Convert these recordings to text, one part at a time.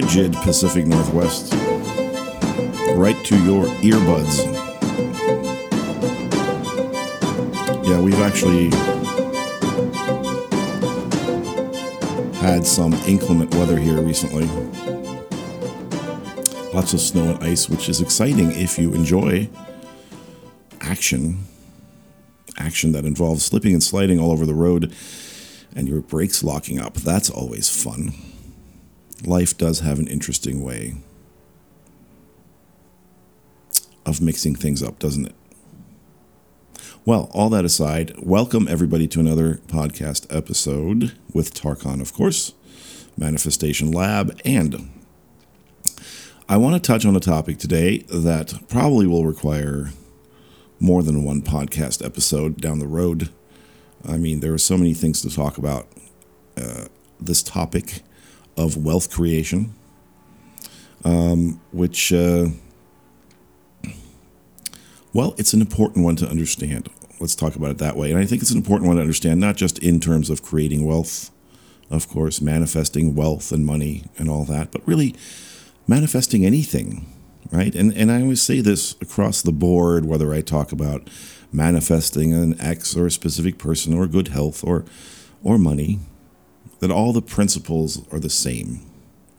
frigid Pacific Northwest, right to your earbuds. Yeah, we've actually had some inclement weather here recently. Lots of snow and ice, which is exciting if you enjoy action. Action that involves slipping and sliding all over the road and your brakes locking up. That's always fun. Life does have an interesting way of mixing things up, doesn't it? Well, all that aside, welcome everybody to another podcast episode with Tarkon, of course, Manifestation Lab, and I want to touch on a topic today that probably will require more than one podcast episode down the road. I mean, there are so many things to talk about. Uh, this topic of wealth creation, um, which, uh, well, it's an important one to understand. Let's talk about it that way. And I think it's an important one to understand, not just in terms of creating wealth, of course, manifesting wealth and money and all that, but really manifesting anything, right? And and I always say this across the board, whether I talk about manifesting an ex or a specific person or good health or or money, that all the principles are the same,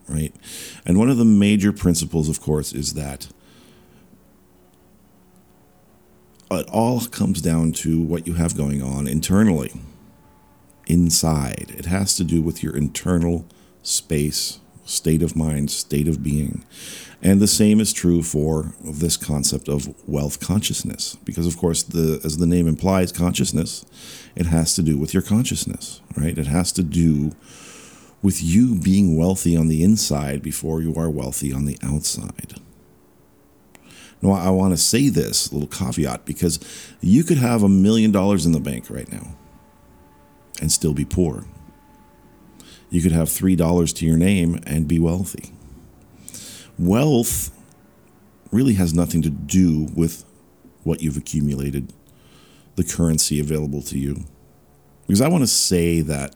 right? And one of the major principles, of course, is that it all comes down to what you have going on internally, inside. It has to do with your internal space state of mind, state of being. And the same is true for this concept of wealth consciousness, because of course, the as the name implies, consciousness, it has to do with your consciousness, right? It has to do with you being wealthy on the inside before you are wealthy on the outside. Now, I want to say this little caveat because you could have a million dollars in the bank right now and still be poor you could have $3 to your name and be wealthy. Wealth really has nothing to do with what you've accumulated, the currency available to you. Because I want to say that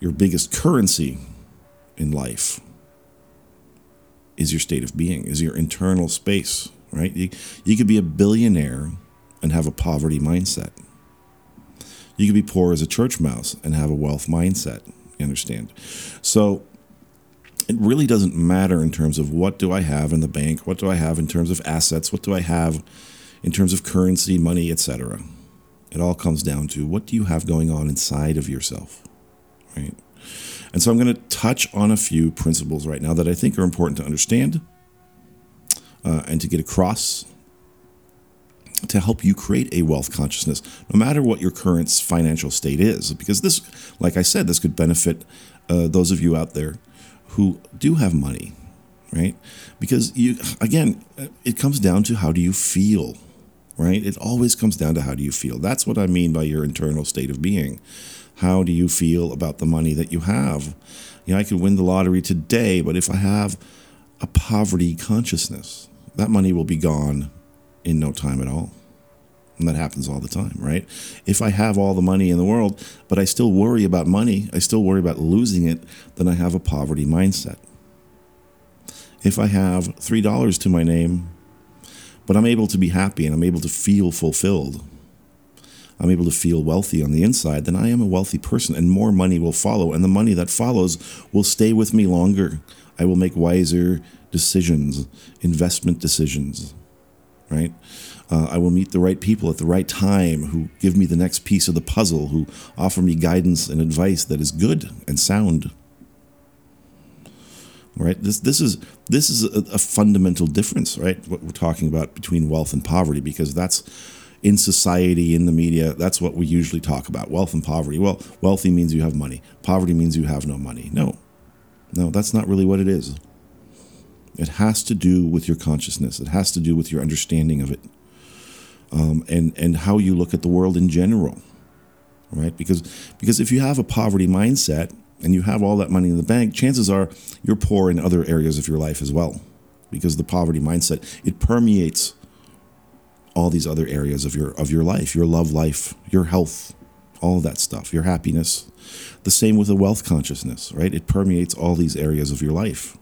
your biggest currency in life is your state of being, is your internal space, right? You, you could be a billionaire and have a poverty mindset. You could be poor as a church mouse and have a wealth mindset. You understand? So it really doesn't matter in terms of what do I have in the bank, what do I have in terms of assets, what do I have in terms of currency, money, etc. It all comes down to what do you have going on inside of yourself, right? And so I'm going to touch on a few principles right now that I think are important to understand uh, and to get across to help you create a wealth consciousness, no matter what your current financial state is. Because this, like I said, this could benefit uh, those of you out there who do have money, right? Because you, again, it comes down to how do you feel, right? It always comes down to how do you feel. That's what I mean by your internal state of being. How do you feel about the money that you have? You know, I could win the lottery today, but if I have a poverty consciousness, that money will be gone in no time at all. And that happens all the time, right? If I have all the money in the world, but I still worry about money, I still worry about losing it, then I have a poverty mindset. If I have $3 to my name, but I'm able to be happy and I'm able to feel fulfilled, I'm able to feel wealthy on the inside, then I am a wealthy person and more money will follow. And the money that follows will stay with me longer. I will make wiser decisions, investment decisions right? Uh, I will meet the right people at the right time who give me the next piece of the puzzle, who offer me guidance and advice that is good and sound. Right? This this is this is a, a fundamental difference, right? What we're talking about between wealth and poverty, because that's in society, in the media, that's what we usually talk about wealth and poverty. Well, wealthy means you have money, poverty means you have no money. No, no, that's not really what it is. It has to do with your consciousness. It has to do with your understanding of it, um, and and how you look at the world in general, right? Because because if you have a poverty mindset and you have all that money in the bank, chances are you're poor in other areas of your life as well, because the poverty mindset it permeates all these other areas of your of your life, your love life, your health, all that stuff, your happiness. The same with a wealth consciousness, right? It permeates all these areas of your life.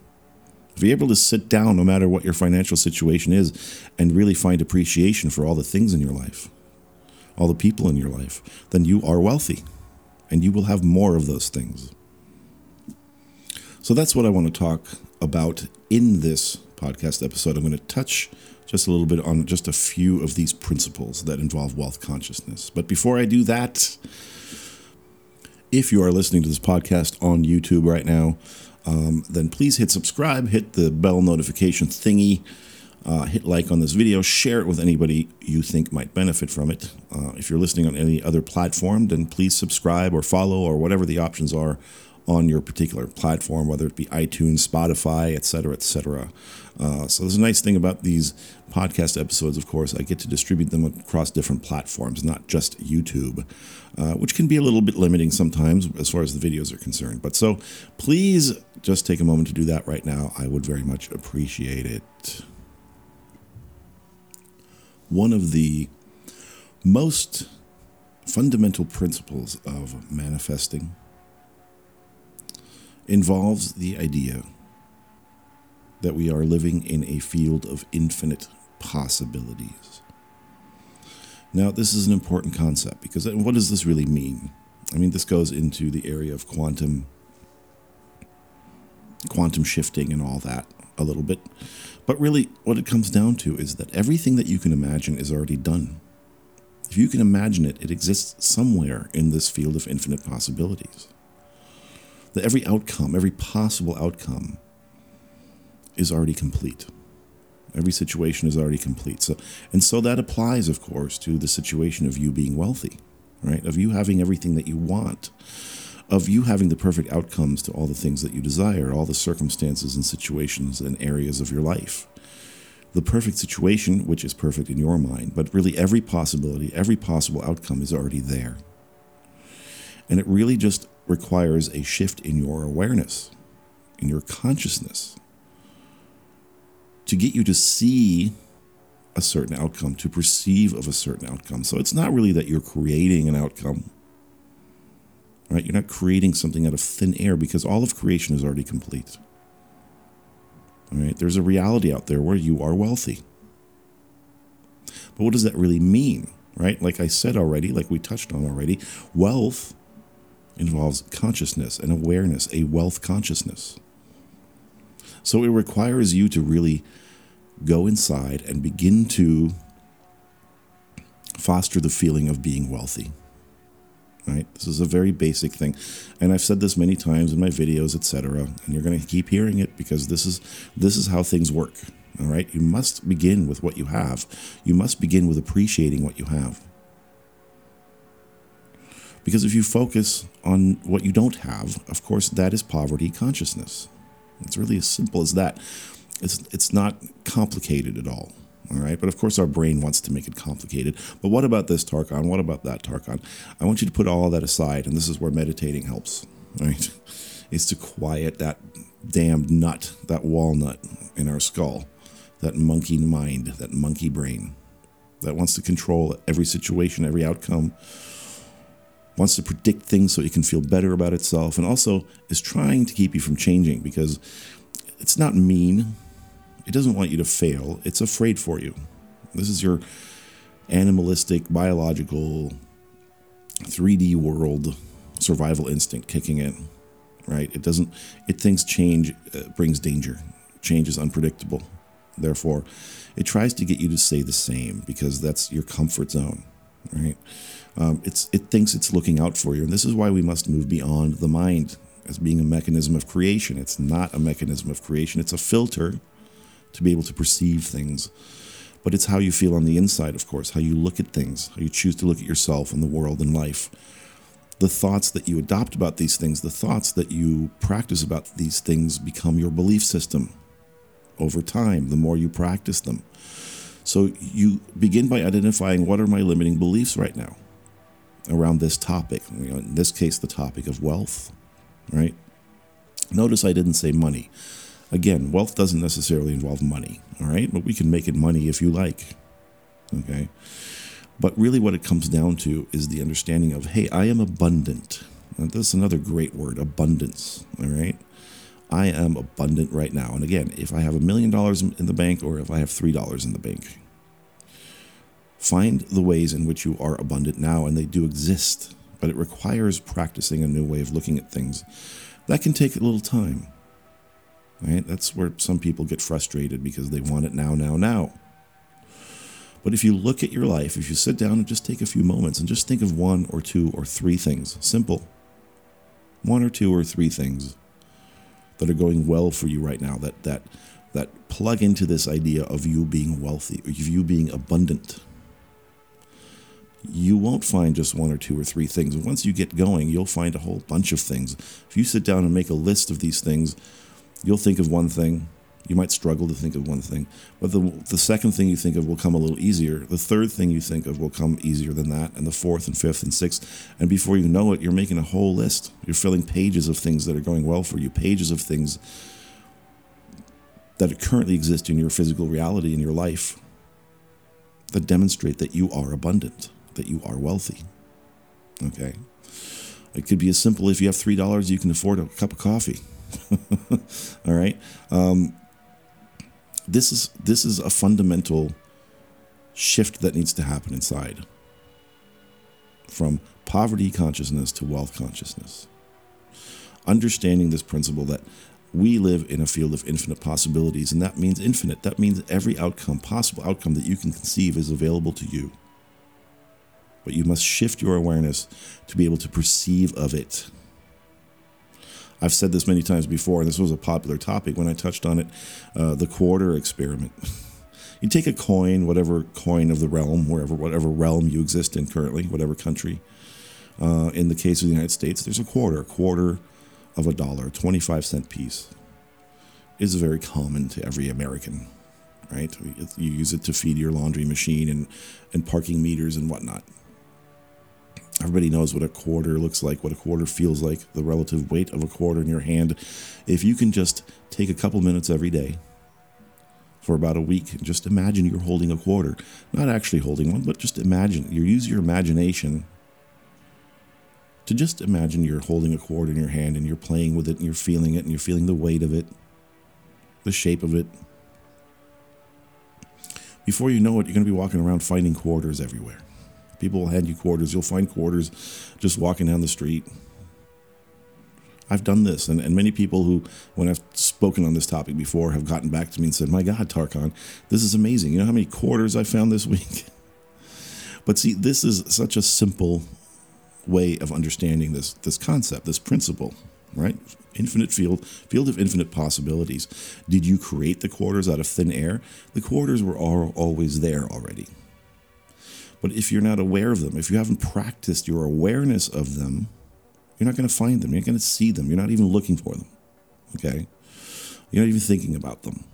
You're able to sit down, no matter what your financial situation is, and really find appreciation for all the things in your life, all the people in your life, then you are wealthy and you will have more of those things. So that's what I want to talk about in this podcast episode. I'm going to touch just a little bit on just a few of these principles that involve wealth consciousness. But before I do that, if you are listening to this podcast on YouTube right now, um, then please hit subscribe, hit the bell notification thingy, uh, hit like on this video, share it with anybody you think might benefit from it. Uh, if you're listening on any other platform, then please subscribe or follow or whatever the options are on your particular platform, whether it be iTunes, Spotify, etc., etc. Uh, so there's a nice thing about these podcast episodes. Of course, I get to distribute them across different platforms, not just YouTube, uh, which can be a little bit limiting sometimes as far as the videos are concerned. But so please just take a moment to do that right now. I would very much appreciate it. One of the most fundamental principles of manifesting involves the idea that we are living in a field of infinite possibilities. Now, this is an important concept because what does this really mean? I mean, this goes into the area of quantum quantum shifting and all that a little bit. But really, what it comes down to is that everything that you can imagine is already done. If you can imagine it, it exists somewhere in this field of infinite possibilities that every outcome, every possible outcome, is already complete. Every situation is already complete. So, and so that applies, of course, to the situation of you being wealthy, right? Of you having everything that you want, of you having the perfect outcomes to all the things that you desire, all the circumstances and situations and areas of your life. The perfect situation, which is perfect in your mind, but really every possibility, every possible outcome is already there. And it really just requires a shift in your awareness, in your consciousness, to get you to see a certain outcome, to perceive of a certain outcome. So it's not really that you're creating an outcome, right? You're not creating something out of thin air because all of creation is already complete. All right, there's a reality out there where you are wealthy. But what does that really mean, right? Like I said already, like we touched on already, wealth involves consciousness and awareness, a wealth consciousness. So it requires you to really go inside and begin to foster the feeling of being wealthy. Right? This is a very basic thing. And I've said this many times in my videos, etc. And you're going to keep hearing it because this is this is how things work. All right? You must begin with what you have. You must begin with appreciating what you have. Because if you focus on what you don't have, of course, that is poverty consciousness. It's really as simple as that. It's, it's not complicated at all. All right. But of course, our brain wants to make it complicated. But what about this Tarkon? What about that Tarkon? I want you to put all that aside. And this is where meditating helps. Right? Is to quiet that damned nut, that walnut in our skull, that monkey mind, that monkey brain that wants to control every situation, every outcome, wants to predict things so it can feel better about itself, and also is trying to keep you from changing because it's not mean. It doesn't want you to fail, it's afraid for you. This is your animalistic, biological, 3D world survival instinct kicking in, right? It doesn't, it thinks change uh, brings danger. Change is unpredictable. Therefore, it tries to get you to stay the same because that's your comfort zone, right? Um, it's, it thinks it's looking out for you. And this is why we must move beyond the mind as being a mechanism of creation. It's not a mechanism of creation, it's a filter to be able to perceive things. But it's how you feel on the inside, of course, how you look at things, how you choose to look at yourself and the world and life. The thoughts that you adopt about these things, the thoughts that you practice about these things become your belief system over time, the more you practice them. So you begin by identifying what are my limiting beliefs right now? around this topic. You know, in this case, the topic of wealth, right? Notice I didn't say money. Again, wealth doesn't necessarily involve money, all right? But we can make it money if you like, okay? But really, what it comes down to is the understanding of, hey, I am abundant. And that's another great word, abundance, all right? I am abundant right now. And again, if I have a million dollars in the bank or if I have $3 in the bank, find the ways in which you are abundant now, and they do exist, but it requires practicing a new way of looking at things. That can take a little time. Right? That's where some people get frustrated because they want it now, now, now. But if you look at your life, if you sit down and just take a few moments and just think of one or two or three things, simple, one or two or three things that are going well for you right now, that that that plug into this idea of you being wealthy, of you being abundant. You won't find just one or two or three things. Once you get going, you'll find a whole bunch of things. If you sit down and make a list of these things, you'll think of one thing. You might struggle to think of one thing, but the, the second thing you think of will come a little easier. The third thing you think of will come easier than that, and the fourth and fifth and sixth. And before you know it, you're making a whole list. You're filling pages of things that are going well for you, pages of things that currently exist in your physical reality in your life that demonstrate that you are abundant, that you are wealthy. Okay? It could be as simple if you have $3, you can afford a cup of coffee. All right. Um, this is this is a fundamental shift that needs to happen inside from poverty consciousness to wealth consciousness. Understanding this principle that we live in a field of infinite possibilities, and that means infinite. That means every outcome, possible outcome that you can conceive, is available to you. But you must shift your awareness to be able to perceive of it. I've said this many times before, and this was a popular topic when I touched on it uh, the quarter experiment. you take a coin, whatever coin of the realm, wherever, whatever realm you exist in currently, whatever country. Uh, in the case of the United States, there's a quarter, a quarter of a dollar, a 25 cent piece. Is very common to every American, right? You use it to feed your laundry machine and, and parking meters and whatnot. Everybody knows what a quarter looks like, what a quarter feels like, the relative weight of a quarter in your hand. If you can just take a couple minutes every day for about a week just imagine you're holding a quarter, not actually holding one, but just imagine. You use your imagination to just imagine you're holding a quarter in your hand and you're playing with it and you're feeling it and you're feeling the weight of it, the shape of it. Before you know it, you're going to be walking around finding quarters everywhere. People will hand you quarters. You'll find quarters just walking down the street. I've done this, and, and many people who, when I've spoken on this topic before, have gotten back to me and said, My God, Tarkan, this is amazing. You know how many quarters I found this week? but see, this is such a simple way of understanding this, this concept, this principle, right? Infinite field, field of infinite possibilities. Did you create the quarters out of thin air? The quarters were all, always there already. But if you're not aware of them, if you haven't practiced your awareness of them, you're not going to find them. You're not going to see them. You're not even looking for them. Okay? You're not even thinking about them.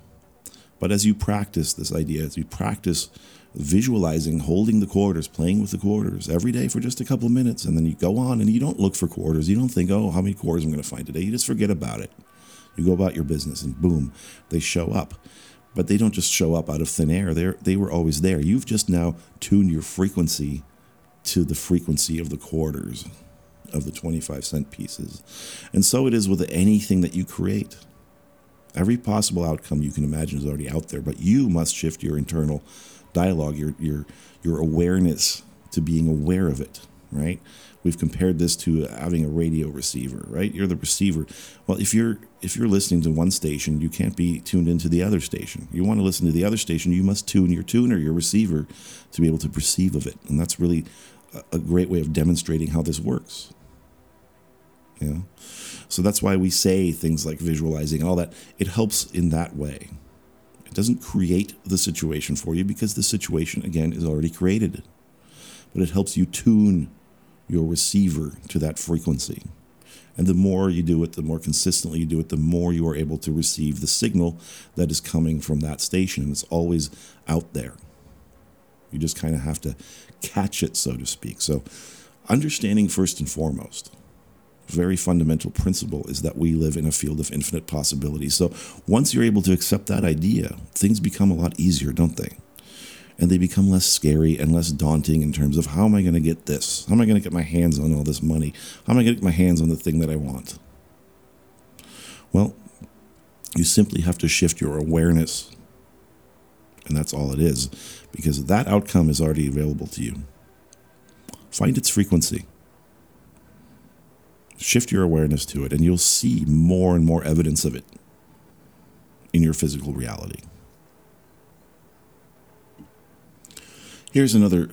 But as you practice this idea, as you practice visualizing, holding the quarters, playing with the quarters every day for just a couple of minutes, and then you go on and you don't look for quarters. You don't think, oh, how many quarters I'm going to find today. You just forget about it. You go about your business, and boom, they show up but they don't just show up out of thin air. They they were always there. You've just now tuned your frequency to the frequency of the quarters of the 25 cent pieces. And so it is with anything that you create. Every possible outcome you can imagine is already out there, but you must shift your internal dialogue, your your your awareness to being aware of it, right? We've compared this to having a radio receiver, right? You're the receiver. Well, if you're if you're listening to one station, you can't be tuned into the other station. You want to listen to the other station, you must tune your tuner, your receiver, to be able to perceive of it. And that's really a great way of demonstrating how this works. Know? So that's why we say things like visualizing and all that. It helps in that way. It doesn't create the situation for you because the situation, again, is already created. But it helps you tune your receiver to that frequency. And the more you do it, the more consistently you do it, the more you are able to receive the signal that is coming from that station. And it's always out there. You just kind of have to catch it, so to speak. So, understanding first and foremost very fundamental principle is that we live in a field of infinite possibilities. So once you're able to accept that idea, things become a lot easier, don't they? And they become less scary and less daunting in terms of how am I going to get this? How am I going to get my hands on all this money? How am I going to get my hands on the thing that I want? Well, you simply have to shift your awareness. And that's all it is, because that outcome is already available to you. Find its frequency shift your awareness to it, and you'll see more and more evidence of it in your physical reality. Here's another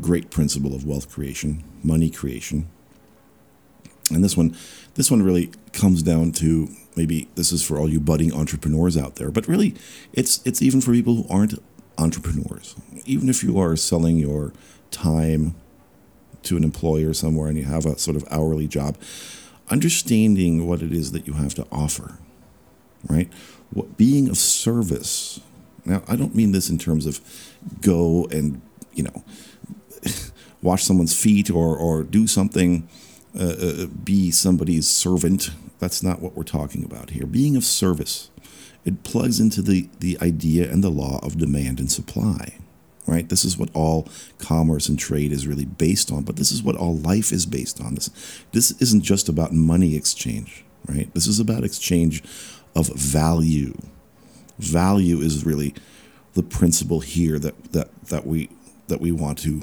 great principle of wealth creation, money creation. And this one this one really comes down to maybe this is for all you budding entrepreneurs out there, but really it's it's even for people who aren't entrepreneurs. Even if you are selling your time to an employer somewhere and you have a sort of hourly job, understanding what it is that you have to offer, right? What being of service. Now, I don't mean this in terms of go and, you know, wash someone's feet or, or do something, uh, uh, be somebody's servant. That's not what we're talking about here. Being of service, it plugs into the, the idea and the law of demand and supply right? This is what all commerce and trade is really based on, but this is what all life is based on. This this isn't just about money exchange, right? This is about exchange of value. Value is really the principle here that that that we that we want to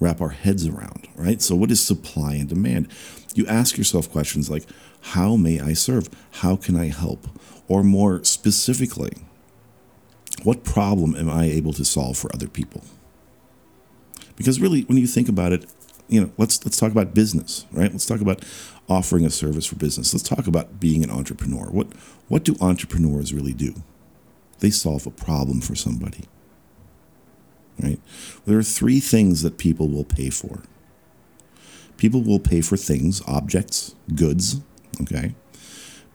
wrap our heads around, right? So what is supply and demand? You ask yourself questions like how may I serve? How can I help? Or more specifically, what problem am I able to solve for other people? Because really, when you think about it, you know, let's let's talk about business, right? Let's talk about offering a service for business. Let's talk about being an entrepreneur. What what do entrepreneurs really do? They solve a problem for somebody. Right? There are three things that people will pay for. People will pay for things, objects, goods, okay?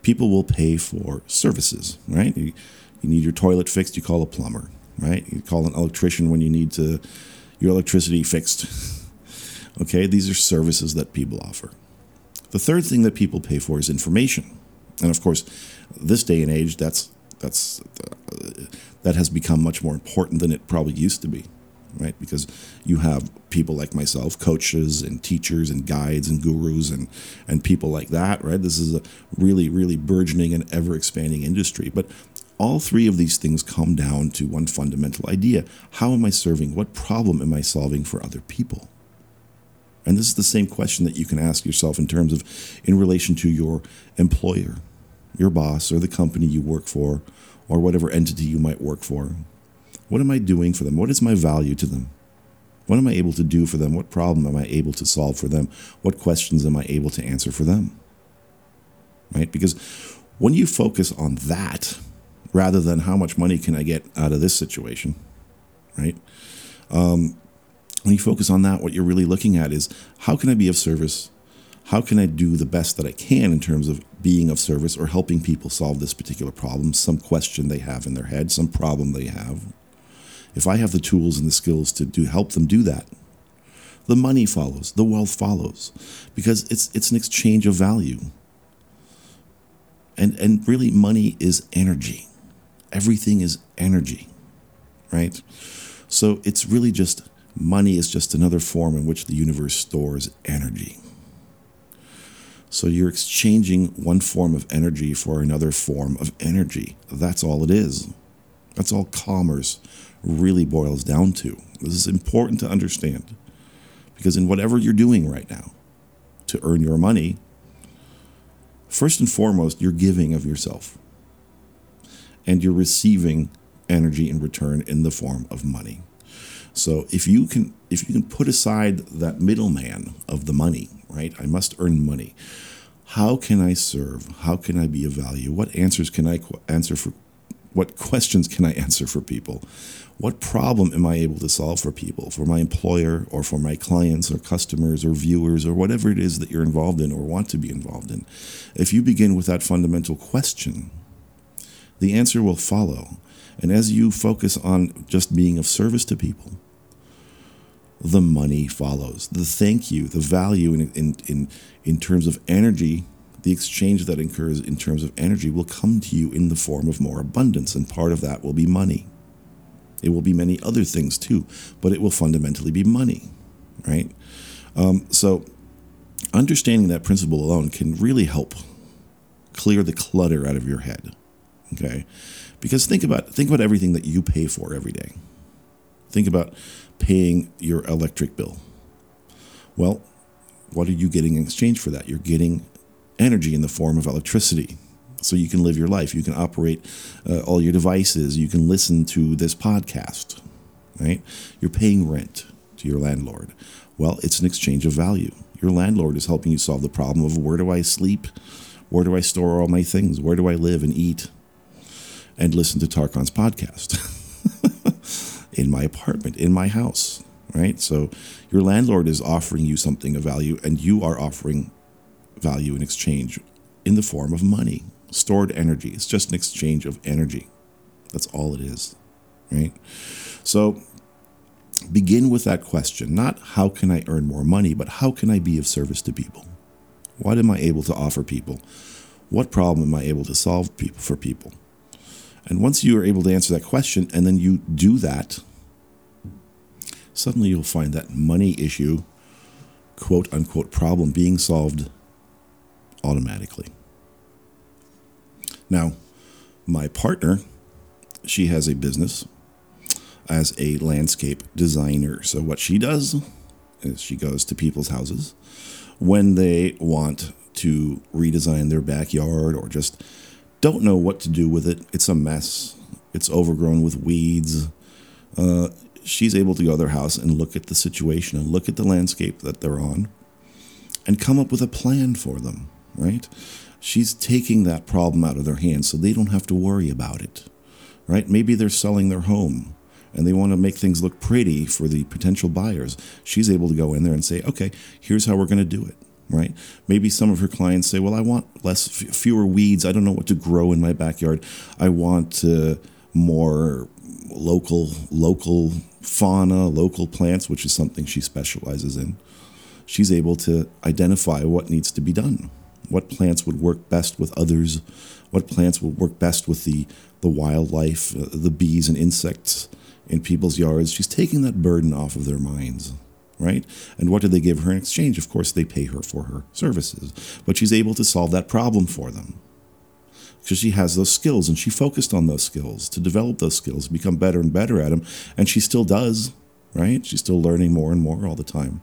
People will pay for services, right? You need your toilet fixed, you call a plumber, right? You call an electrician when you need to your electricity fixed. okay, these are services that people offer. The third thing that people pay for is information. And of course, this day and age, that's that's uh, that has become much more important than it probably used to be, right? Because you have people like myself, coaches and teachers and guides and gurus and and people like that, right? This is a really really burgeoning and ever expanding industry. But all three of these things come down to one fundamental idea How am I serving? What problem am I solving for other people? And this is the same question that you can ask yourself in terms of in relation to your employer, your boss, or the company you work for, or whatever entity you might work for. What am I doing for them? What is my value to them? What am I able to do for them? What problem am I able to solve for them? What questions am I able to answer for them? Right? Because when you focus on that, rather than how much money can I get out of this situation, right? Um, when you focus on that, what you're really looking at is how can I be of service? How can I do the best that I can in terms of being of service or helping people solve this particular problem, some question they have in their head, some problem they have? If I have the tools and the skills to do help them do that, the money follows, the wealth follows, because it's it's an exchange of value. And and really money is energy everything is energy, right? So it's really just money is just another form in which the universe stores energy. So you're exchanging one form of energy for another form of energy. That's all it is. That's all commerce really boils down to. This is important to understand because in whatever you're doing right now to earn your money, first and foremost, you're giving of yourself and you're receiving energy in return in the form of money. So if you can if you can put aside that middleman of the money, right? I must earn money. How can I serve? How can I be of value? What answers can I answer for what questions can I answer for people? What problem am I able to solve for people, for my employer or for my clients or customers or viewers or whatever it is that you're involved in or want to be involved in? If you begin with that fundamental question, the answer will follow. And as you focus on just being of service to people, the money follows. The thank you, the value in, in, in, in terms of energy, the exchange that occurs in terms of energy will come to you in the form of more abundance. And part of that will be money. It will be many other things too, but it will fundamentally be money, right? Um, so, understanding that principle alone can really help clear the clutter out of your head. Okay, because think about think about everything that you pay for every day. Think about paying your electric bill. Well, what are you getting in exchange for that? You're getting energy in the form of electricity so you can live your life. You can operate uh, all your devices. You can listen to this podcast, right? You're paying rent to your landlord. Well, it's an exchange of value. Your landlord is helping you solve the problem of where do I sleep? Where do I store all my things? Where do I live and eat? And listen to Tarkon's podcast in my apartment, in my house, right? So your landlord is offering you something of value, and you are offering value in exchange in the form of money stored energy. It's just an exchange of energy. That's all it is, right? So begin with that question not how can I earn more money, but how can I be of service to people? What am I able to offer people? What problem am I able to solve people for people? And once you are able to answer that question and then you do that, suddenly you'll find that money issue, quote unquote, problem being solved automatically. Now, my partner, she has a business as a landscape designer. So, what she does is she goes to people's houses when they want to redesign their backyard or just don't know what to do with it. It's a mess, it's overgrown with weeds. Uh, she's able to go to their house and look at the situation and look at the landscape that they're on and come up with a plan for them, right? she's taking that problem out of their hands so they don't have to worry about it, right? Maybe they're selling their home and they want to make things look pretty for the potential buyers. She's able to go in there and say, okay, here's how we're going to do it. Right? Maybe some of her clients say, "Well, I want less, fewer weeds. I don't know what to grow in my backyard. I want uh, more local, local fauna, local plants, which is something she specializes in." She's able to identify what needs to be done what plants would work best with others, what plants would work best with the, the wildlife, uh, the bees and insects in people's yards. She's taking that burden off of their minds, right? And what do they give her in exchange? Of course, they pay her for her services, but she's able to solve that problem for them because she has those skills and she focused on those skills to develop those skills, become better and better at them, and she still does, right? She's still learning more and more all the time.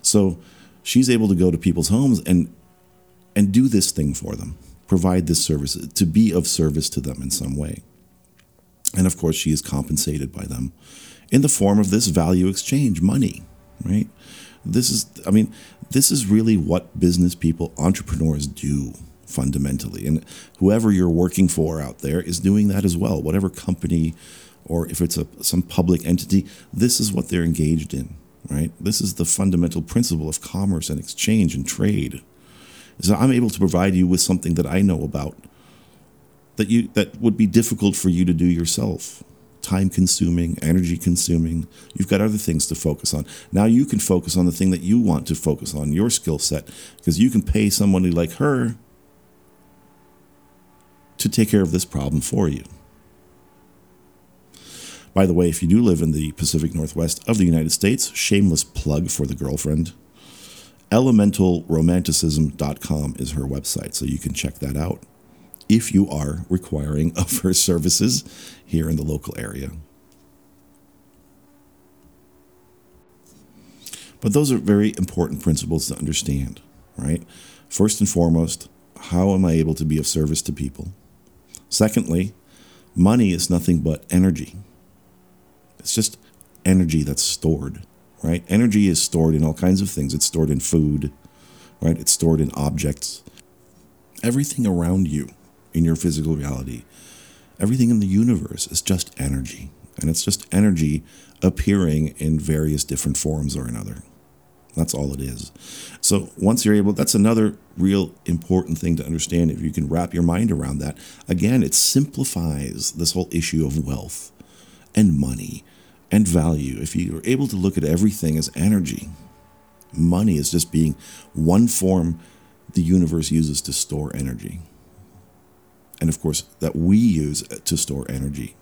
So she's able to go to people's homes and and do this thing for them, provide this service, to be of service to them in some way. And of course, she is compensated by them in the form of this value exchange, money, right? This is, I mean, this is really what business people, entrepreneurs do fundamentally. And whoever you're working for out there is doing that as well. Whatever company or if it's a some public entity, this is what they're engaged in, right? This is the fundamental principle of commerce and exchange and trade. So I'm able to provide you with something that I know about that you that would be difficult for you to do yourself. Time consuming, energy consuming. You've got other things to focus on. Now you can focus on the thing that you want to focus on, your skill set, because you can pay somebody like her to take care of this problem for you. By the way, if you do live in the Pacific Northwest of the United States, shameless plug for the girlfriend elementalromanticism.com is her website, so you can check that out if you are requiring of her services here in the local area. But those are very important principles to understand, right? First and foremost, how am I able to be of service to people? Secondly, money is nothing but energy. It's just energy that's stored right? Energy is stored in all kinds of things. It's stored in food, right? It's stored in objects. Everything around you in your physical reality, everything in the universe is just energy. And it's just energy appearing in various different forms or another. That's all it is. So once you're able, that's another real important thing to understand. If you can wrap your mind around that, again, it simplifies this whole issue of wealth and money and value, if you are able to look at everything as energy, money is just being one form the universe uses to store energy. And of course, that we use to store energy.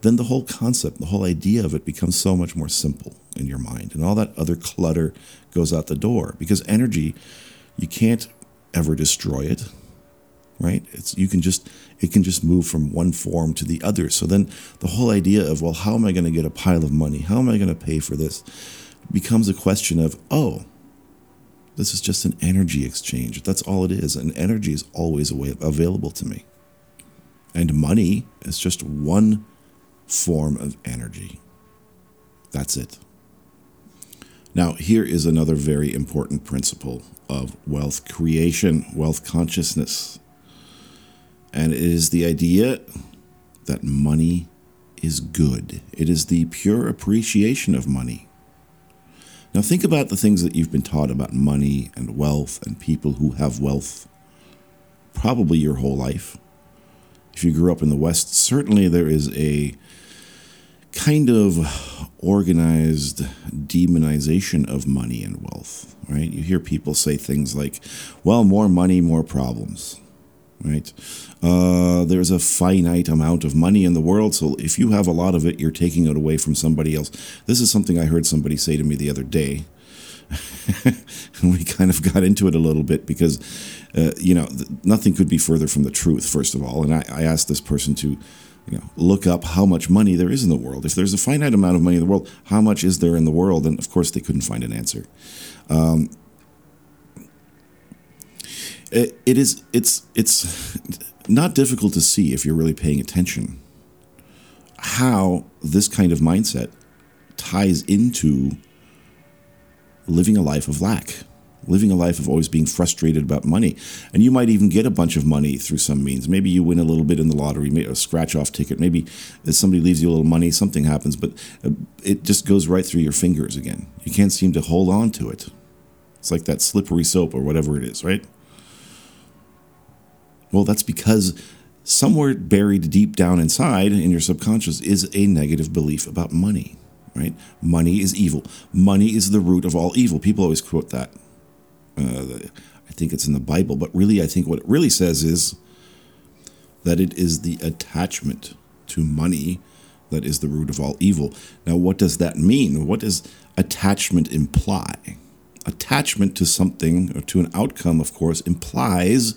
Then the whole concept, the whole idea of it becomes so much more simple in your mind. And all that other clutter goes out the door because energy, you can't ever destroy it right it's you can just it can just move from one form to the other so then the whole idea of well how am i going to get a pile of money how am i going to pay for this becomes a question of oh this is just an energy exchange. That's all it is. And energy is always available to me. And money is just one form of energy. That's it. Now here is another very important principle of wealth creation wealth consciousness. And it is the idea that money is good. It is the pure appreciation of money. Now, think about the things that you've been taught about money and wealth and people who have wealth probably your whole life. If you grew up in the West, certainly there is a kind of organized demonization of money and wealth, right? You hear people say things like, well, more money, more problems right? Uh, there's a finite amount of money in the world, so if you have a lot of it, you're taking it away from somebody else. This is something I heard somebody say to me the other day. and we kind of got into it a little bit because, uh, you know, th- nothing could be further from the truth, first of all. And I, I asked this person to, you know, look up how much money there is in the world. If there's a finite amount of money in the world, how much is there in the world? And of course, they couldn't find an answer. Um, it, it is it's it's not difficult to see if you're really paying attention how this kind of mindset ties into living a life of lack living a life of always being frustrated about money. And you might even get a bunch of money through some means. Maybe you win a little bit in the lottery maybe a scratch off ticket. Maybe somebody leaves you a little money something happens but uh, it just goes right through your fingers again. You can't seem to hold on to it. It's like that slippery soap or whatever it is right well, that's because somewhere buried deep down inside in your subconscious is a negative belief about money, right? Money is evil. Money is the root of all evil. People always quote that. Uh, I think it's in the Bible, but really, I think what it really says is that it is the attachment to money that is the root of all evil. Now, what does that mean? What does attachment imply? Attachment to something or to an outcome, of course, implies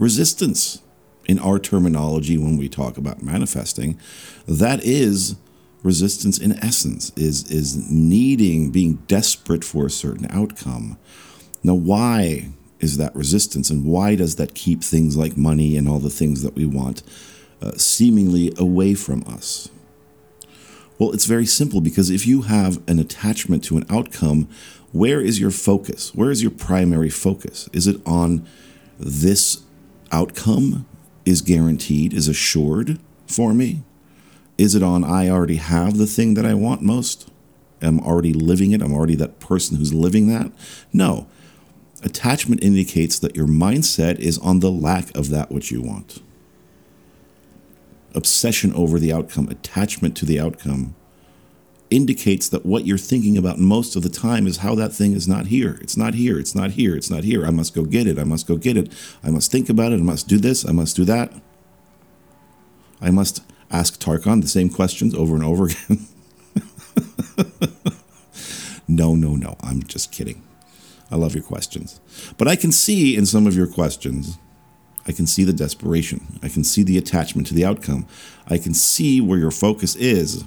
resistance. In our terminology, when we talk about manifesting, that is resistance in essence, is, is needing, being desperate for a certain outcome. Now, why is that resistance, and why does that keep things like money and all the things that we want uh, seemingly away from us? Well, it's very simple because if you have an attachment to an outcome, where is your focus? Where is your primary focus? Is it on this outcome is guaranteed, is assured for me? Is it on I already have the thing that I want most? I'm already living it. I'm already that person who's living that. No. Attachment indicates that your mindset is on the lack of that which you want. Obsession over the outcome, attachment to the outcome indicates that what you're thinking about most of the time is how that thing is not here. It's not here. It's not here. It's not here. I must go get it. I must go get it. I must think about it. I must do this. I must do that. I must ask Tarkon the same questions over and over again. no, no, no. I'm just kidding. I love your questions. But I can see in some of your questions, I can see the desperation. I can see the attachment to the outcome. I can see where your focus is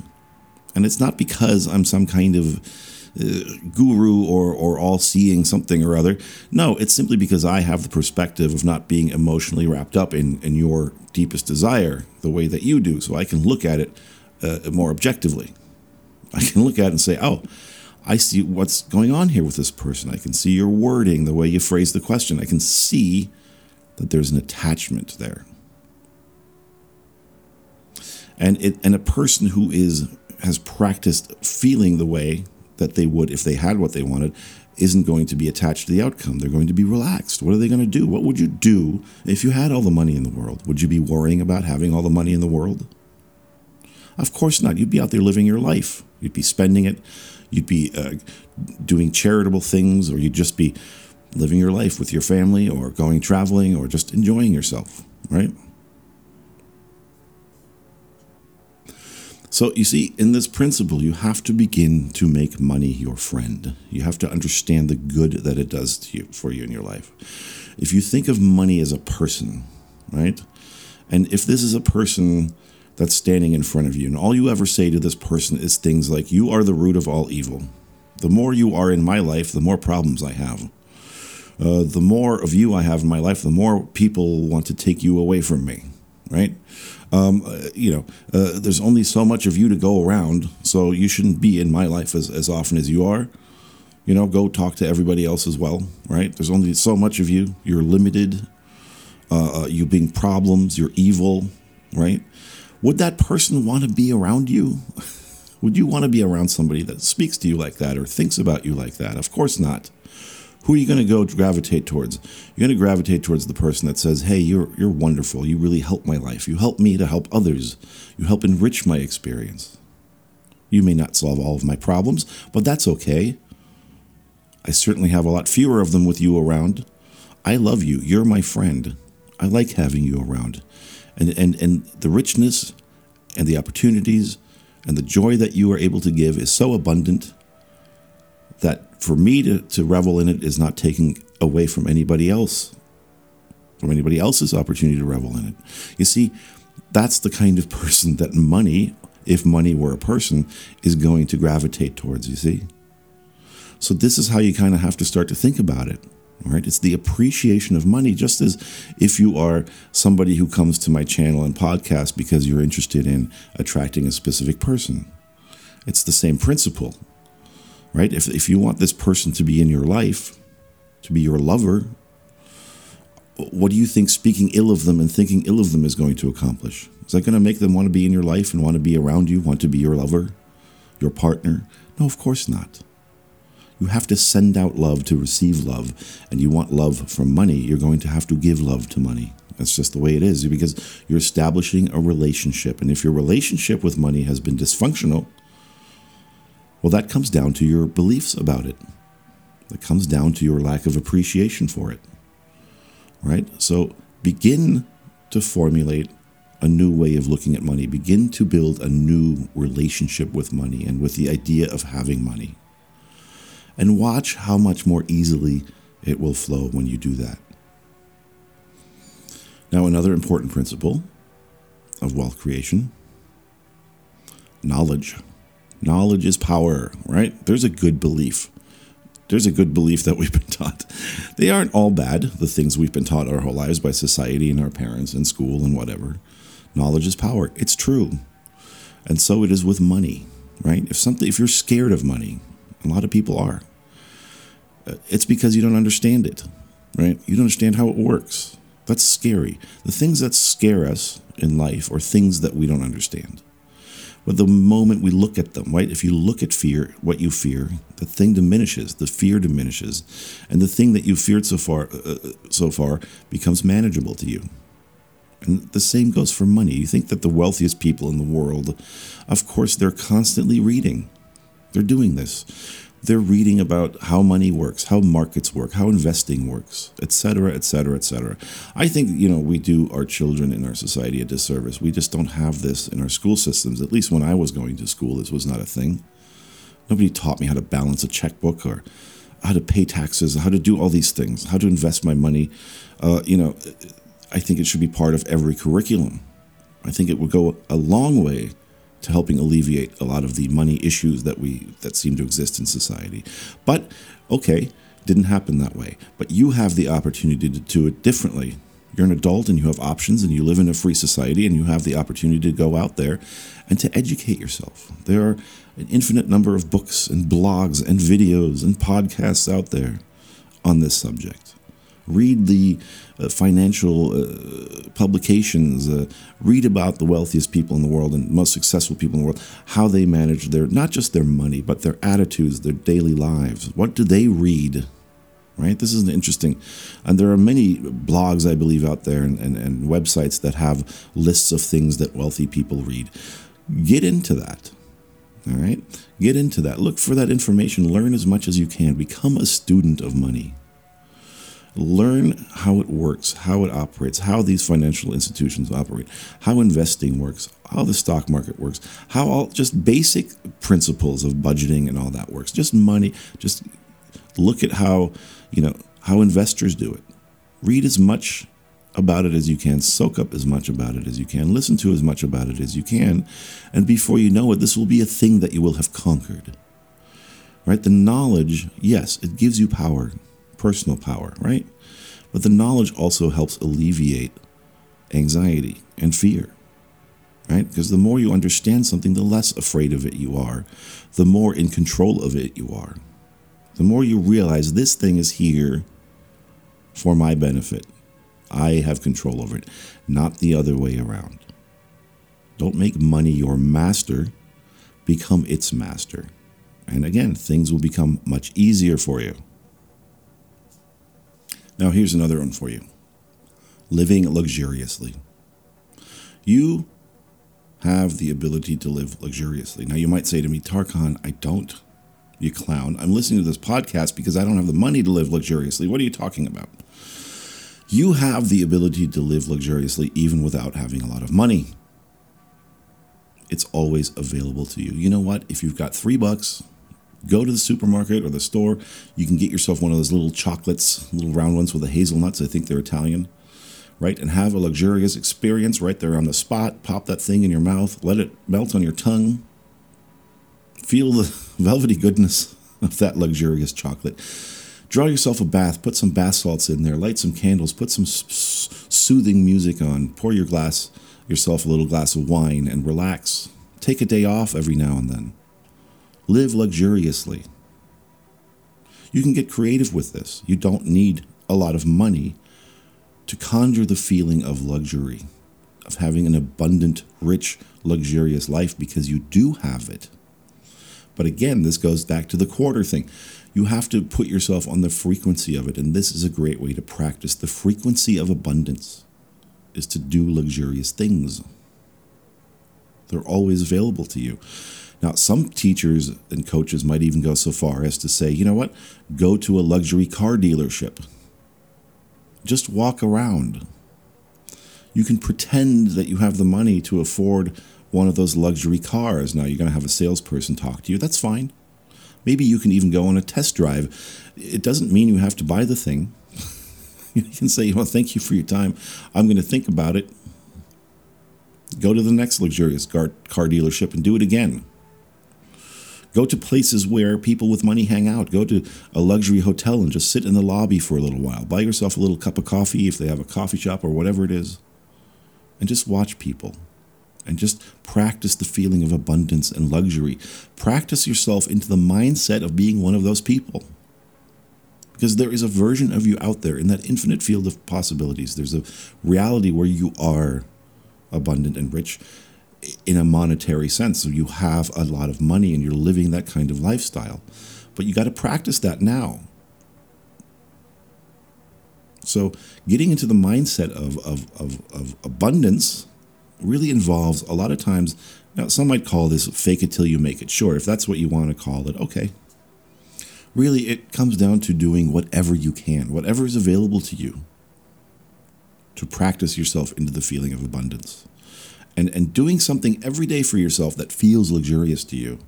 and it's not because I'm some kind of uh, guru or, or all seeing something or other. No, it's simply because I have the perspective of not being emotionally wrapped up in, in your deepest desire the way that you do. So I can look at it uh, more objectively. I can look at it and say, oh, I see what's going on here with this person. I can see your wording, the way you phrase the question. I can see that there's an attachment there. And it, and a person who is has practiced feeling the way that they would if they had what they wanted isn't going to be attached to the outcome. They're going to be relaxed. What are they going to do? What would you do if you had all the money in the world? Would you be worrying about having all the money in the world? Of course not. You'd be out there living your life. You'd be spending it. You'd be uh, doing charitable things, or you'd just be living your life with your family, or going traveling, or just enjoying yourself, right? So, you see, in this principle, you have to begin to make money your friend. You have to understand the good that it does to you for you in your life. If you think of money as a person, right? And if this is a person that's standing in front of you, and all you ever say to this person is things like, You are the root of all evil. The more you are in my life, the more problems I have. Uh, the more of you I have in my life, the more people want to take you away from me, right? Um, uh, you know, uh, there's only so much of you to go around, so you shouldn't be in my life as, as often as you are. You know, go talk to everybody else as well, right? There's only so much of you. You're limited. Uh, uh you being problems. You're evil, right? Would that person want to be around you? Would you want to be around somebody that speaks to you like that or thinks about you like that? Of course not who are you going to go gravitate towards? You're going to gravitate towards the person that says, "Hey, you're you're wonderful. You really help my life. You help me to help others. You help enrich my experience. You may not solve all of my problems, but that's okay. I certainly have a lot fewer of them with you around. I love you. You're my friend. I like having you around. And and and the richness and the opportunities and the joy that you are able to give is so abundant that for me to, to revel in it is not taking away from anybody else, from anybody else's opportunity to revel in it. You see, that's the kind of person that money, if money were a person, is going to gravitate towards, you see? So this is how you kind of have to start to think about it. Right? It's the appreciation of money, just as if you are somebody who comes to my channel and podcast because you're interested in attracting a specific person. It's the same principle right? If, if you want this person to be in your life, to be your lover, what do you think speaking ill of them and thinking ill of them is going to accomplish? Is that going to make them want to be in your life and want to be around you, want to be your lover, your partner? No, of course not. You have to send out love to receive love, and you want love from money, you're going to have to give love to money. That's just the way it is because you're establishing a relationship. And if your relationship with money has been dysfunctional, well, that comes down to your beliefs about it. It comes down to your lack of appreciation for it. Right? So begin to formulate a new way of looking at money. Begin to build a new relationship with money and with the idea of having money. And watch how much more easily it will flow when you do that. Now, another important principle of wealth creation knowledge. Knowledge is power, right? There's a good belief. There's a good belief that we've been taught. They aren't all bad, the things we've been taught our whole lives by society and our parents and school and whatever. Knowledge is power. It's true. And so it is with money, right? If something if you're scared of money, a lot of people are. Uh, it's because you don't understand it, right? You don't understand how it works. That's scary. The things that scare us in life are things that we don't understand. But the moment we look at them, right? If you look at fear, what you fear, the thing diminishes, the fear diminishes, and the thing that you feared so far, uh, uh, so far, becomes manageable to you. And the same goes for money. You think that the wealthiest people in the world, of course, they're constantly reading. They're doing this they're reading about how money works, how markets work, how investing works, etc., etc., etc. I think you know we do our children in our society a disservice. We just don't have this in our school systems. At least when I was going to school, this was not a thing. Nobody taught me how to balance a checkbook or how to pay taxes, how to do all these things, how to invest my money. Uh, you know, I think it should be part of every curriculum. I think it would go a long way to helping alleviate a lot of the money issues that we that seem to exist in society. But okay, didn't happen that way. But you have the opportunity to do it differently. You're an adult and you have options and you live in a free society and you have the opportunity to go out there and to educate yourself. There are an infinite number of books and blogs and videos and podcasts out there on this subject. Read the uh, financial uh, publications, uh, read about the wealthiest people in the world and most successful people in the world, how they manage their, not just their money, but their attitudes, their daily lives. What do they read? Right? This is interesting. And there are many blogs, I believe, out there and, and, and websites that have lists of things that wealthy people read. Get into that. All right? Get into that. Look for that information. Learn as much as you can. Become a student of money. Learn how it works, how it operates, how these financial institutions operate, how investing works, how the stock market works, how all just basic principles of budgeting and all that works. Just money, just look at how, you know, how investors do it. Read as much about it as you can, soak up as much about it as you can, listen to as much about it as you can, and before you know it, this will be a thing that you will have conquered. Right? The knowledge, yes, it gives you power personal power, right? But the knowledge also helps alleviate anxiety and fear, right? Because the more you understand something, the less afraid of it you are, the more in control of it you are. The more you realize this thing is here for my benefit. I have control over it, not the other way around. Don't make money your master, become its master. And again, things will become much easier for you. Now, here's another one for you living luxuriously. You have the ability to live luxuriously. Now, you might say to me, Tarkan, I don't, you clown. I'm listening to this podcast because I don't have the money to live luxuriously. What are you talking about? You have the ability to live luxuriously even without having a lot of money. It's always available to you. You know what? If you've got three bucks, go to the supermarket or the store. You can get yourself one of those little chocolates, little round ones with the hazelnuts. I think they're Italian, right? And have a luxurious experience right there on the spot. Pop that thing in your mouth, let it melt on your tongue. Feel the velvety goodness of that luxurious chocolate. Draw yourself a bath, put some bath salts in there, light some candles, put some soothing music on, pour your glass yourself a little glass of wine and relax. Take a day off every now and then Live luxuriously. You can get creative with this. You don't need a lot of money to conjure the feeling of luxury, of having an abundant, rich, luxurious life because you do have it. But again, this goes back to the quarter thing. You have to put yourself on the frequency of it, and this is a great way to practice. The frequency of abundance is to do luxurious things. They're always available to you. Now, some teachers and coaches might even go so far as to say, you know what, go to a luxury car dealership. Just walk around. You can pretend that you have the money to afford one of those luxury cars. Now, you're going to have a salesperson talk to you. That's fine. Maybe you can even go on a test drive. It doesn't mean you have to buy the thing. you can say, well, thank you for your time. I'm going to think about it. Go to the next luxurious car, car dealership and do it again. Go to places where people with money hang out. Go to a luxury hotel and just sit in the lobby for a little while. Buy yourself a little cup of coffee if they have a coffee shop or whatever it is. And just watch people. And just practice the feeling of abundance and luxury. Practice yourself into the mindset of being one of those people. Because there is a version of you out there in that infinite field of possibilities. There's a reality where you are abundant and rich in a monetary sense. So you have a lot of money and you're living that kind of lifestyle. But you got to practice that now. So getting into the mindset of, of, of, of abundance really involves a lot of times, now some might call this fake it till you make it. Sure, if that's what you want to call it, okay. Really, it comes down to doing whatever you can, whatever is available to you to practice yourself into the feeling of abundance and, and doing something every day for yourself that feels luxurious to you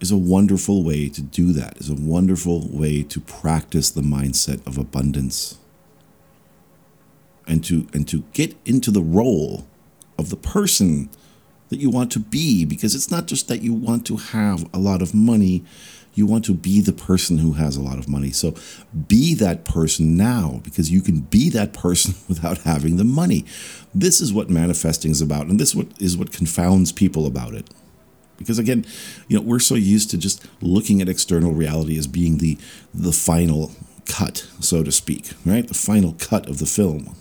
is a wonderful way to do that, is a wonderful way to practice the mindset of abundance. And to and to get into the role of the person that you want to be because it's not just that you want to have a lot of money you want to be the person who has a lot of money. So be that person now because you can be that person without having the money. This is what manifesting is about, and this is what, is what confounds people about it. Because again, you know, we're so used to just looking at external reality as being the the final cut, so to speak, right? The final cut of the film.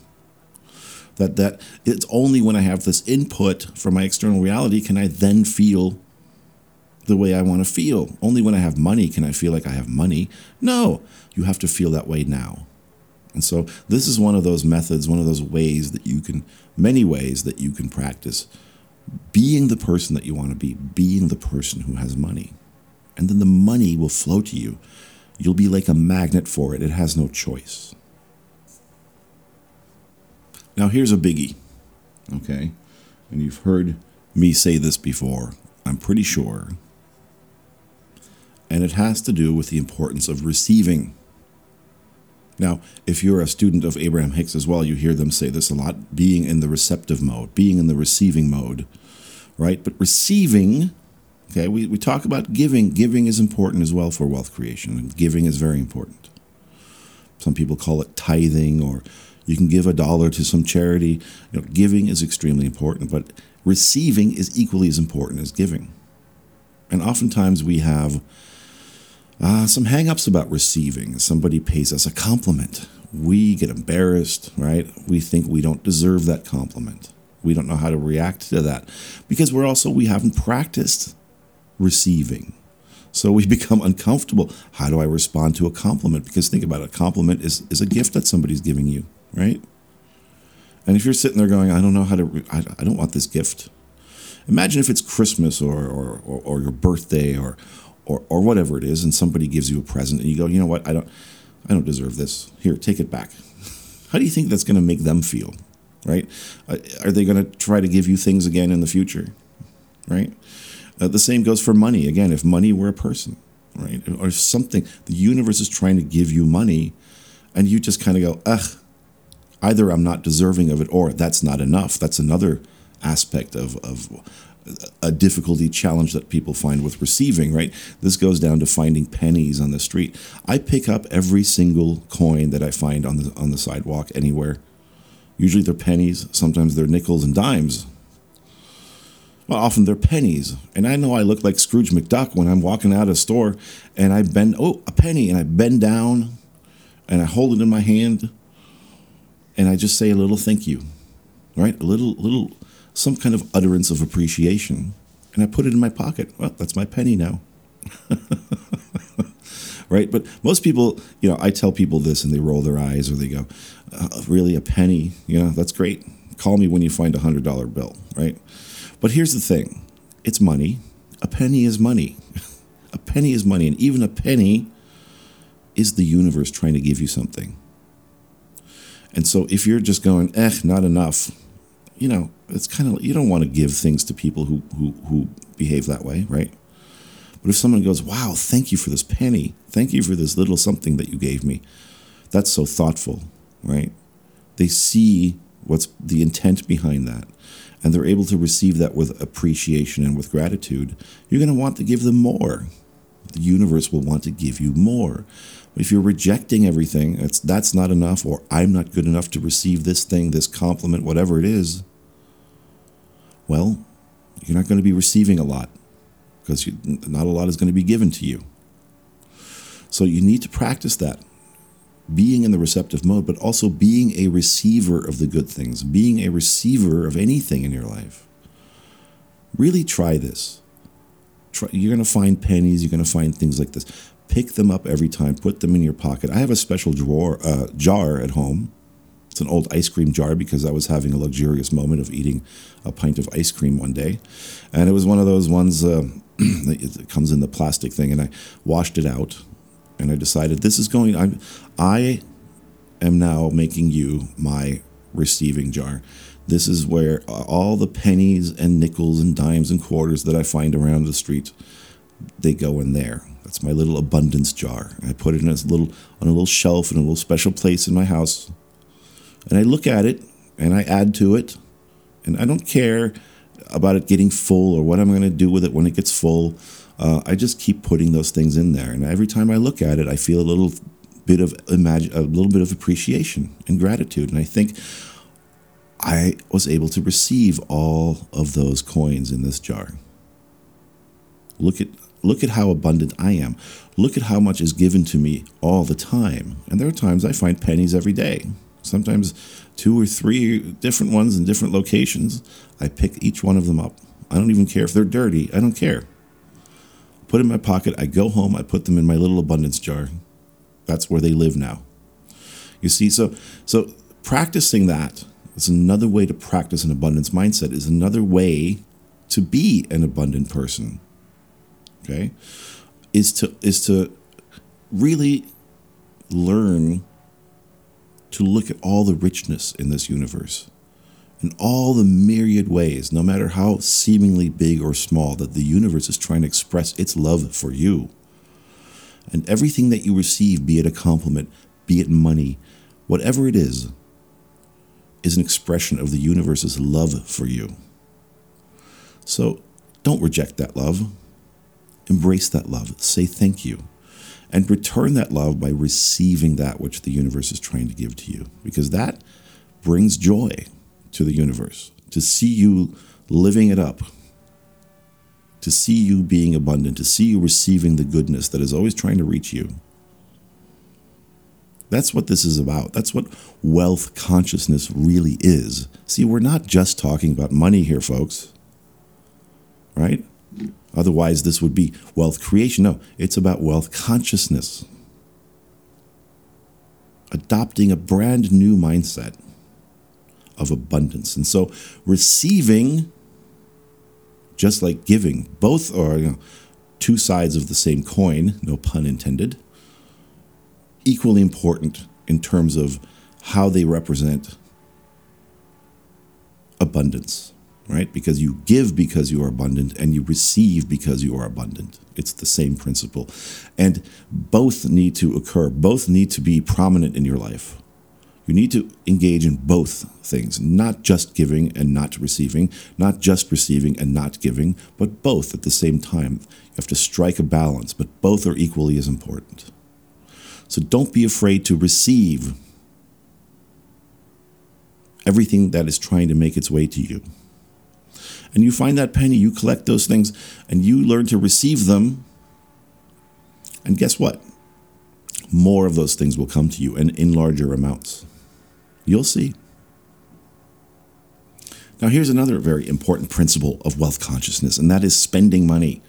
That that it's only when I have this input from my external reality can I then feel the way I want to feel. Only when I have money can I feel like I have money. No, you have to feel that way now. And so this is one of those methods, one of those ways that you can, many ways that you can practice being the person that you want to be, being the person who has money. And then the money will flow to you. You'll be like a magnet for it. It has no choice. Now, here's a biggie, okay? And you've heard me say this before, I'm pretty sure. And it has to do with the importance of receiving. Now, if you're a student of Abraham Hicks as well, you hear them say this a lot being in the receptive mode, being in the receiving mode, right? But receiving, okay, we, we talk about giving. Giving is important as well for wealth creation, and giving is very important. Some people call it tithing, or you can give a dollar to some charity. You know, giving is extremely important, but receiving is equally as important as giving. And oftentimes we have uh, some hangups about receiving. Somebody pays us a compliment. We get embarrassed, right? We think we don't deserve that compliment. We don't know how to react to that because we're also, we haven't practiced receiving. So we become uncomfortable. How do I respond to a compliment? Because think about it, a compliment is, is a gift that somebody's giving you, right? And if you're sitting there going, I don't know how to, I, I don't want this gift. Imagine if it's Christmas or, or, or, or your birthday or, or, or whatever it is, and somebody gives you a present and you go, you know what, I don't, I don't deserve this. Here, take it back. How do you think that's going to make them feel? Right? Uh, are they going to try to give you things again in the future? Right? Uh, the same goes for money. Again, if money were a person, right, or something, the universe is trying to give you money, and you just kind of go, ugh, either I'm not deserving of it or that's not enough. That's another aspect of, of a difficulty challenge that people find with receiving, right? This goes down to finding pennies on the street. I pick up every single coin that I find on the on the sidewalk anywhere. Usually they're pennies, sometimes they're nickels and dimes. Well, often they're pennies. And I know I look like Scrooge McDuck when I'm walking out of a store and I bend, oh, a penny, and I bend down and I hold it in my hand and I just say a little thank you, right? A little, little, some kind of utterance of appreciation. And I put it in my pocket. Well, that's my penny now. right? But most people, you know, I tell people this and they roll their eyes or they go, uh, really, a penny? Yeah, that's great. Call me when you find a $100 bill, right? But here's the thing it's money. A penny is money. a penny is money. And even a penny is the universe trying to give you something. And so if you're just going, eh, not enough, you know, it's kind of, you don't want to give things to people who, who, who behave that way, right? But if someone goes, wow, thank you for this penny, thank you for this little something that you gave me, that's so thoughtful, right? They see what's the intent behind that and they're able to receive that with appreciation and with gratitude, you're going to want to give them more. The universe will want to give you more. If you're rejecting everything, it's that's not enough, or I'm not good enough to receive this thing, this compliment, whatever it is, well, you're not going to be receiving a lot because you, not a lot is going to be given to you. So you need to practice that being in the receptive mode, but also being a receiver of the good things, being a receiver of anything in your life. Really try this. Try, you're going to find pennies, you're going to find things like this. Pick them up every time, put them in your pocket. I have a special drawer, uh, jar at home. It's an old ice cream jar because I was having a luxurious moment of eating a pint of ice cream one day. And it was one of those ones uh, that comes in the plastic thing, and I washed it out and I decided this is going. I, I am now making you my receiving jar. This is where all the pennies and nickels and dimes and quarters that I find around the street, they go in there. That's my little abundance jar. I put it in a little on a little shelf in a little special place in my house, and I look at it and I add to it, and I don't care about it getting full or what I'm going to do with it when it gets full uh, I just keep putting those things in there, and every time I look at it, I feel a little bit of imagine a little bit of appreciation and gratitude, and I think I was able to receive all of those coins in this jar. Look at look at how abundant I am. Look at how much is given to me all the time. And there are times I find pennies every day. Sometimes two or three different ones in different locations. I pick each one of them up. I don't even care if they're dirty. I don't care put in my pocket. I go home, I put them in my little abundance jar. That's where they live now. You see, so so practicing that is another way to practice an abundance mindset, is another way to be an abundant person. Okay? Is to is to really learn to look at all the richness in this universe in all the myriad ways, no matter how seemingly big or small, that the universe is trying to express its love for you. And everything that you receive, be it a compliment, be it money, whatever it is, is an expression of the universe's love for you. So don't reject that love. Embrace that love. Say thank you. And return that love by receiving that which the universe is trying to give to you, because that brings joy to the universe, to see you living it up, to see you being abundant, to see you receiving the goodness that is always trying to reach you. That's what this is about. That's what wealth consciousness really is. See, we're not just talking about money here, folks. Right? Otherwise, this would be wealth creation. No, it's about wealth consciousness. Adopting a brand new mindset of abundance. And so receiving, just like giving, both are you know, two sides of the same coin, no pun intended, equally important in terms of how they represent abundance, right? Because you give because you are abundant and you receive because you are abundant. It's the same principle. And both need to occur, both need to be prominent in your life. You need to engage in both things, not just giving and not receiving, not just receiving and not giving, but both at the same time. You have to strike a balance, but both are equally as important. So don't be afraid to receive everything that is trying to make its way to you. And you find that penny, you collect those things, and you learn to receive them. And guess what? More of those things will come to you and in larger amounts. You'll see. Now, here's another very important principle of wealth consciousness, and that is spending money.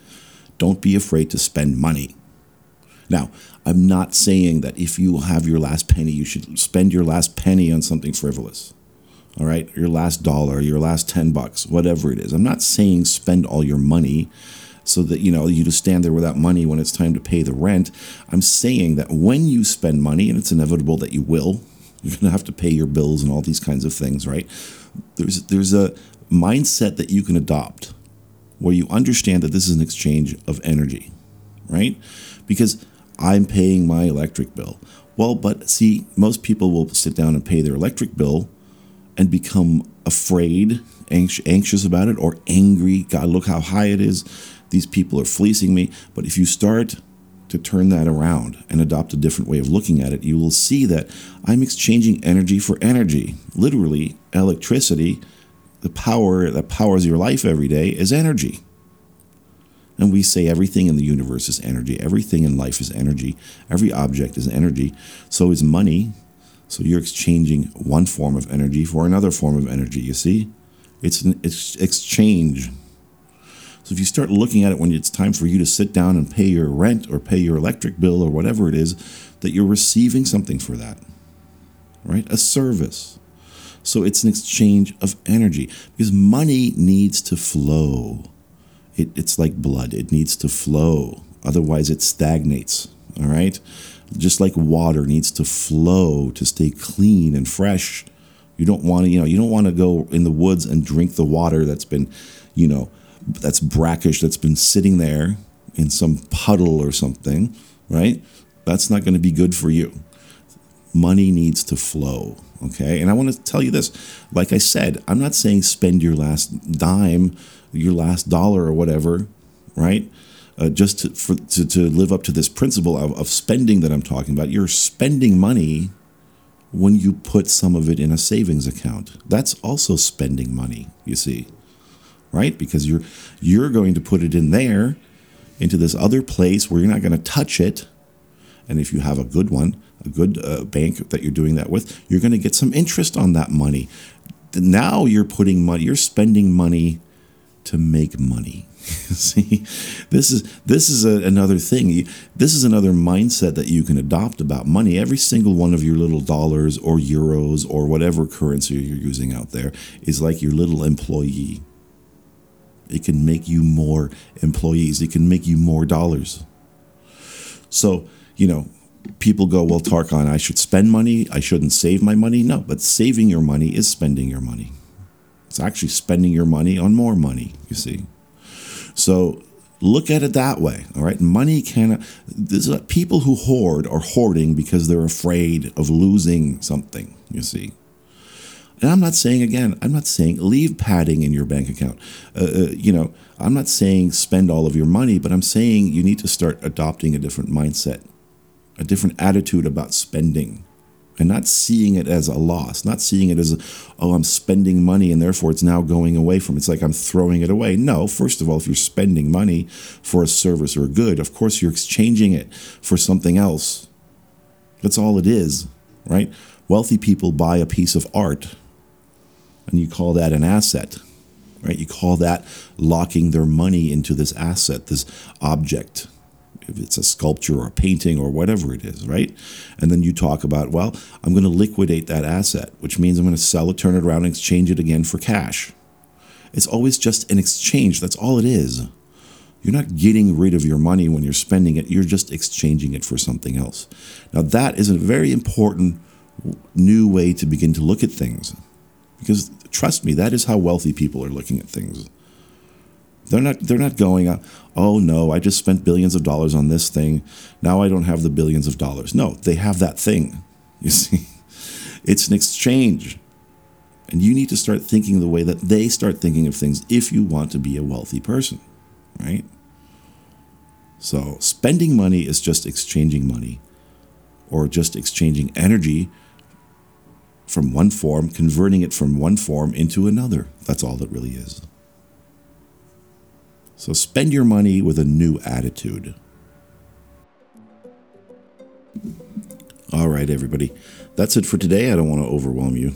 Don't be afraid to spend money. Now, I'm not saying that if you have your last penny, you should spend your last penny on something frivolous. All right, your last dollar, your last 10 bucks, whatever it is. I'm not saying spend all your money so that you know you just stand there without money when it's time to pay the rent. I'm saying that when you spend money, and it's inevitable that you will, you're going to have to pay your bills and all these kinds of things, right? There's there's a mindset that you can adopt where you understand that this is an exchange of energy, right? Because I'm paying my electric bill. Well, but see, most people will sit down and pay their electric bill and become afraid, anxious about it, or angry. God, look how high it is. These people are fleecing me. But if you start to turn that around and adopt a different way of looking at it, you will see that I'm exchanging energy for energy. Literally, electricity, the power that powers your life every day, is energy. And we say everything in the universe is energy, everything in life is energy, every object is energy. So is money. So you're exchanging one form of energy for another form of energy, you see? It's an exchange. So if you start looking at it when it's time for you to sit down and pay your rent or pay your electric bill or whatever it is, that you're receiving something for that, right? A service. So it's an exchange of energy because money needs to flow. It, it's like blood, it needs to flow. Otherwise, it stagnates, all right? Just like water needs to flow to stay clean and fresh. You don't want to, you know, you don't want to go in the woods and drink the water that's been, you know, that's brackish that's been sitting there in some puddle or something, right? That's not going to be good for you. Money needs to flow, okay? And I want to tell you this. Like I said, I'm not saying spend your last dime, your last dollar or whatever, right? Uh, just to, for, to, to live up to this principle of, of spending that I'm talking about. You're spending money when you put some of it in a savings account. That's also spending money, you see right? Because you're you're going to put it in there into this other place where you're not going to touch it. And if you have a good one, a good uh, bank that you're doing that with, you're going to get some interest on that money. Now you're putting money, you're spending money to make money. See, this is this is a, another thing. This is another mindset that you can adopt about money. Every single one of your little dollars or euros or whatever currency you're using out there is like your little employee It can make you more employees. It can make you more dollars. So, you know, people go, well, Tarkon, I should spend money. I shouldn't save my money. No, but saving your money is spending your money. It's actually spending your money on more money, you see. So look at it that way. All right. Money cannot, there's people who hoard are hoarding because they're afraid of losing something, you see. And I'm not saying, again, I'm not saying leave padding in your bank account. Uh, uh, you know, I'm not saying spend all of your money, but I'm saying you need to start adopting a different mindset, a different attitude about spending and not seeing it as a loss, not seeing it as, oh, I'm spending money and therefore it's now going away from. It's like I'm throwing it away. No, first of all, if you're spending money for a service or a good, of course you're exchanging it for something else. That's all it is, right? Wealthy people buy a piece of art and you call that an asset, right? You call that locking their money into this asset, this object if it's a sculpture or a painting or whatever it is, right? And then you talk about, well, I'm going to liquidate that asset, which means I'm going to sell it, turn it around, and exchange it again for cash. It's always just an exchange. That's all it is. You're not getting rid of your money when you're spending it, you're just exchanging it for something else. Now, that is a very important new way to begin to look at things. Because trust me, that is how wealthy people are looking at things. They're not they're not going, uh, "Oh no, I just spent billions of dollars on this thing. Now I don't have the billions of dollars." No, they have that thing. You see? It's an exchange. And you need to start thinking the way that they start thinking of things if you want to be a wealthy person, right? So, spending money is just exchanging money or just exchanging energy from one form, converting it from one form into another. That's all it really is. So spend your money with a new attitude. All right, everybody. That's it for today. I don't want to overwhelm you,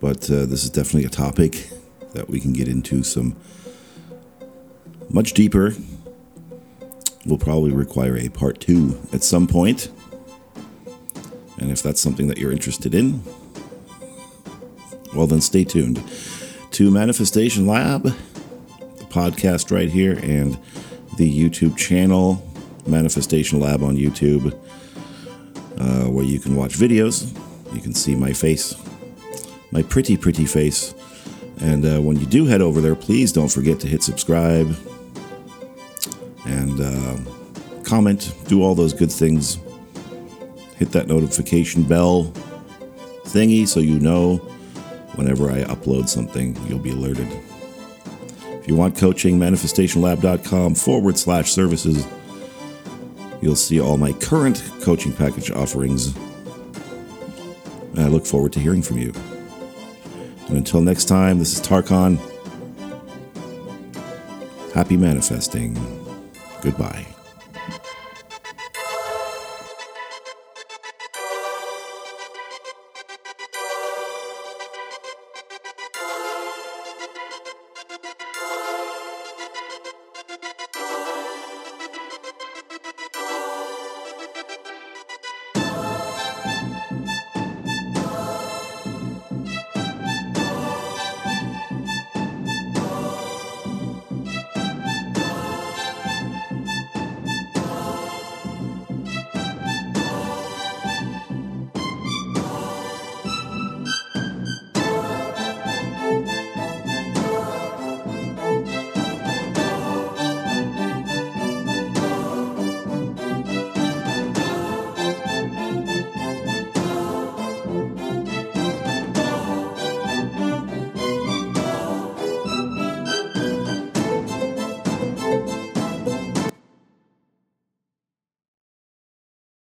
but uh, this is definitely a topic that we can get into some much deeper. Will probably require a part two at some point. And if that's something that you're interested in, well, then stay tuned to Manifestation Lab podcast right here and the YouTube channel, Manifestation Lab on YouTube, uh, where you can watch videos. You can see my face, my pretty, pretty face. And uh, when you do head over there, please don't forget to hit subscribe and uh, comment, do all those good things. Hit that notification bell thingy so you know whenever I upload something, you'll be alerted. If you want coaching, manifestationlab.com forward slash services. You'll see all my current coaching package offerings. And I look forward to hearing from you. And until next time, this is Tarkon. Happy manifesting. Goodbye.